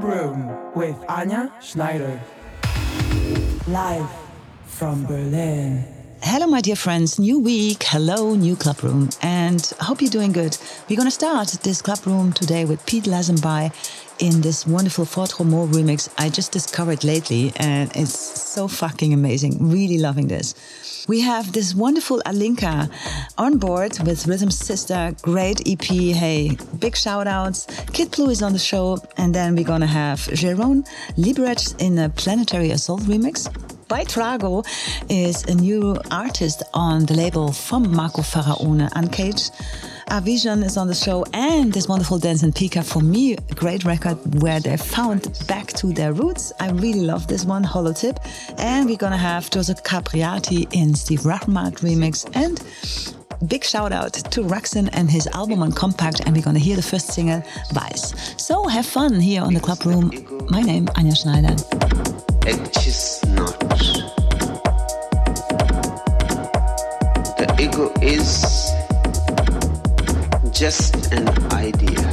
Club with Anja Schneider. Live from Berlin. Hello, my dear friends. New week. Hello, new club room. And I hope you're doing good. We're going to start this club room today with Pete Lazonby in this wonderful Fort Romeau remix I just discovered lately. And it's so fucking amazing. Really loving this. We have this wonderful Alinka on board with Rhythm Sister. Great EP. Hey, big shout outs. Kid Blue is on the show. And then we're to have Jeroen Liberec in a Planetary Assault remix by Trago is a new artist on the label from Marco Faraone, Uncaged. Avision is on the show, and this wonderful Dense and Pika for me, a great record where they found back to their roots. I really love this one, Holotip. And we're gonna have Joseph Capriati in Steve Rachmad remix and big shout out to Raxon and his album on Kompakt, and we're gonna hear the first single, Vice. So have fun here on the club room. My name, Anja Schneider. Exists not. The ego is just an idea.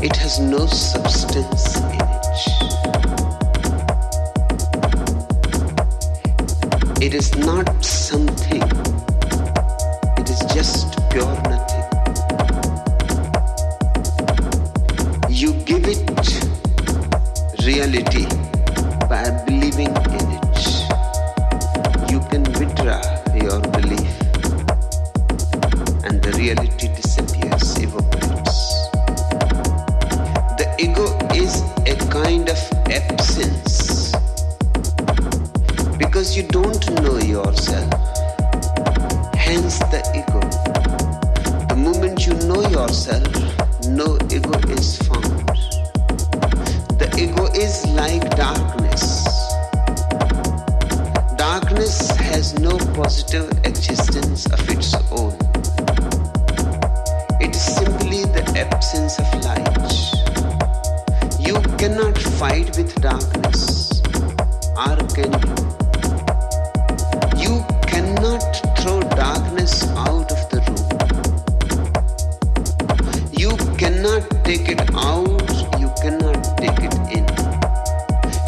It has no substance in it. It is not something. It is just pure nothing. You give it reality by believing reality disappears, evaporates. The ego is a kind of absence because you don't know yourself. Hence the ego. The moment you know yourself, no ego is found. The ego is like darkness. Darkness has no positive existence of its own. It is simply the absence of light. You cannot fight with darkness, or can you? You cannot throw darkness out of the room. You cannot take it out, you cannot take it in.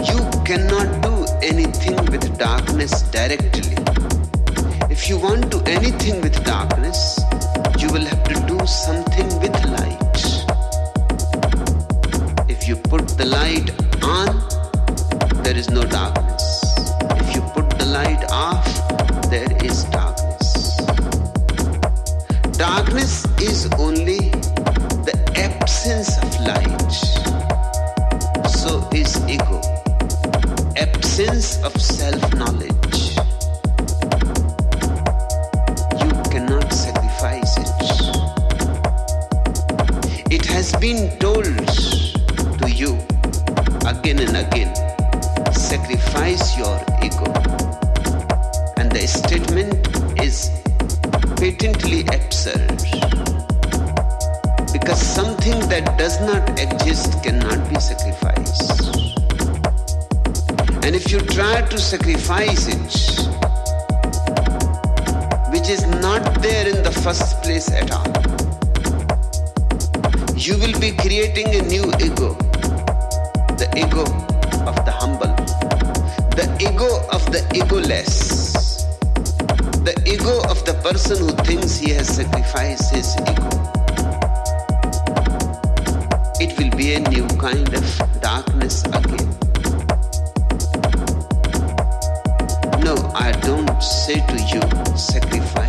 You cannot do anything with darkness directly. If you want it, which is not there in the first place at all, you will be creating a new ego. The ego of the humble, the ego of the egoless, the ego of the person who thinks he has sacrificed his ego. It will be a new kind of darkness again. I don't say to you, sacrifice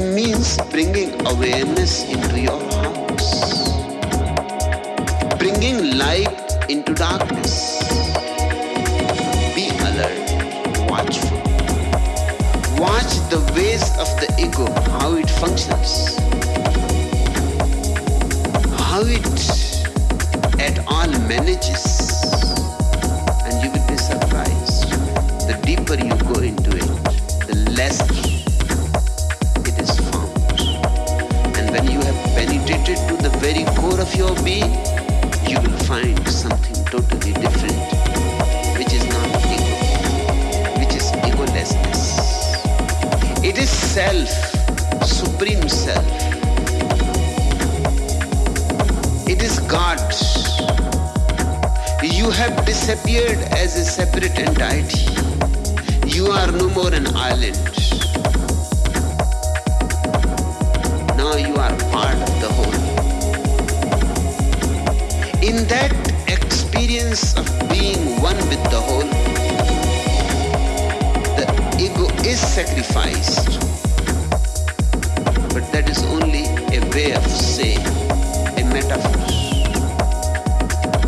means bringing awareness into your house, bringing light into darkness. Be alert, watchful. Watch the ways of the ego, how it functions, how it at all manages, and you will be surprised. The deeper you go into it, the less penetrated to the very core of your being, you will find something totally different, which is not ego, which is egolessness. It is self, supreme self. It is God. You have disappeared as a separate entity. You are no more an island. That experience of being one with the whole, the ego is sacrificed. But that is only a way of saying, a metaphor.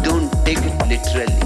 Don't take it literally.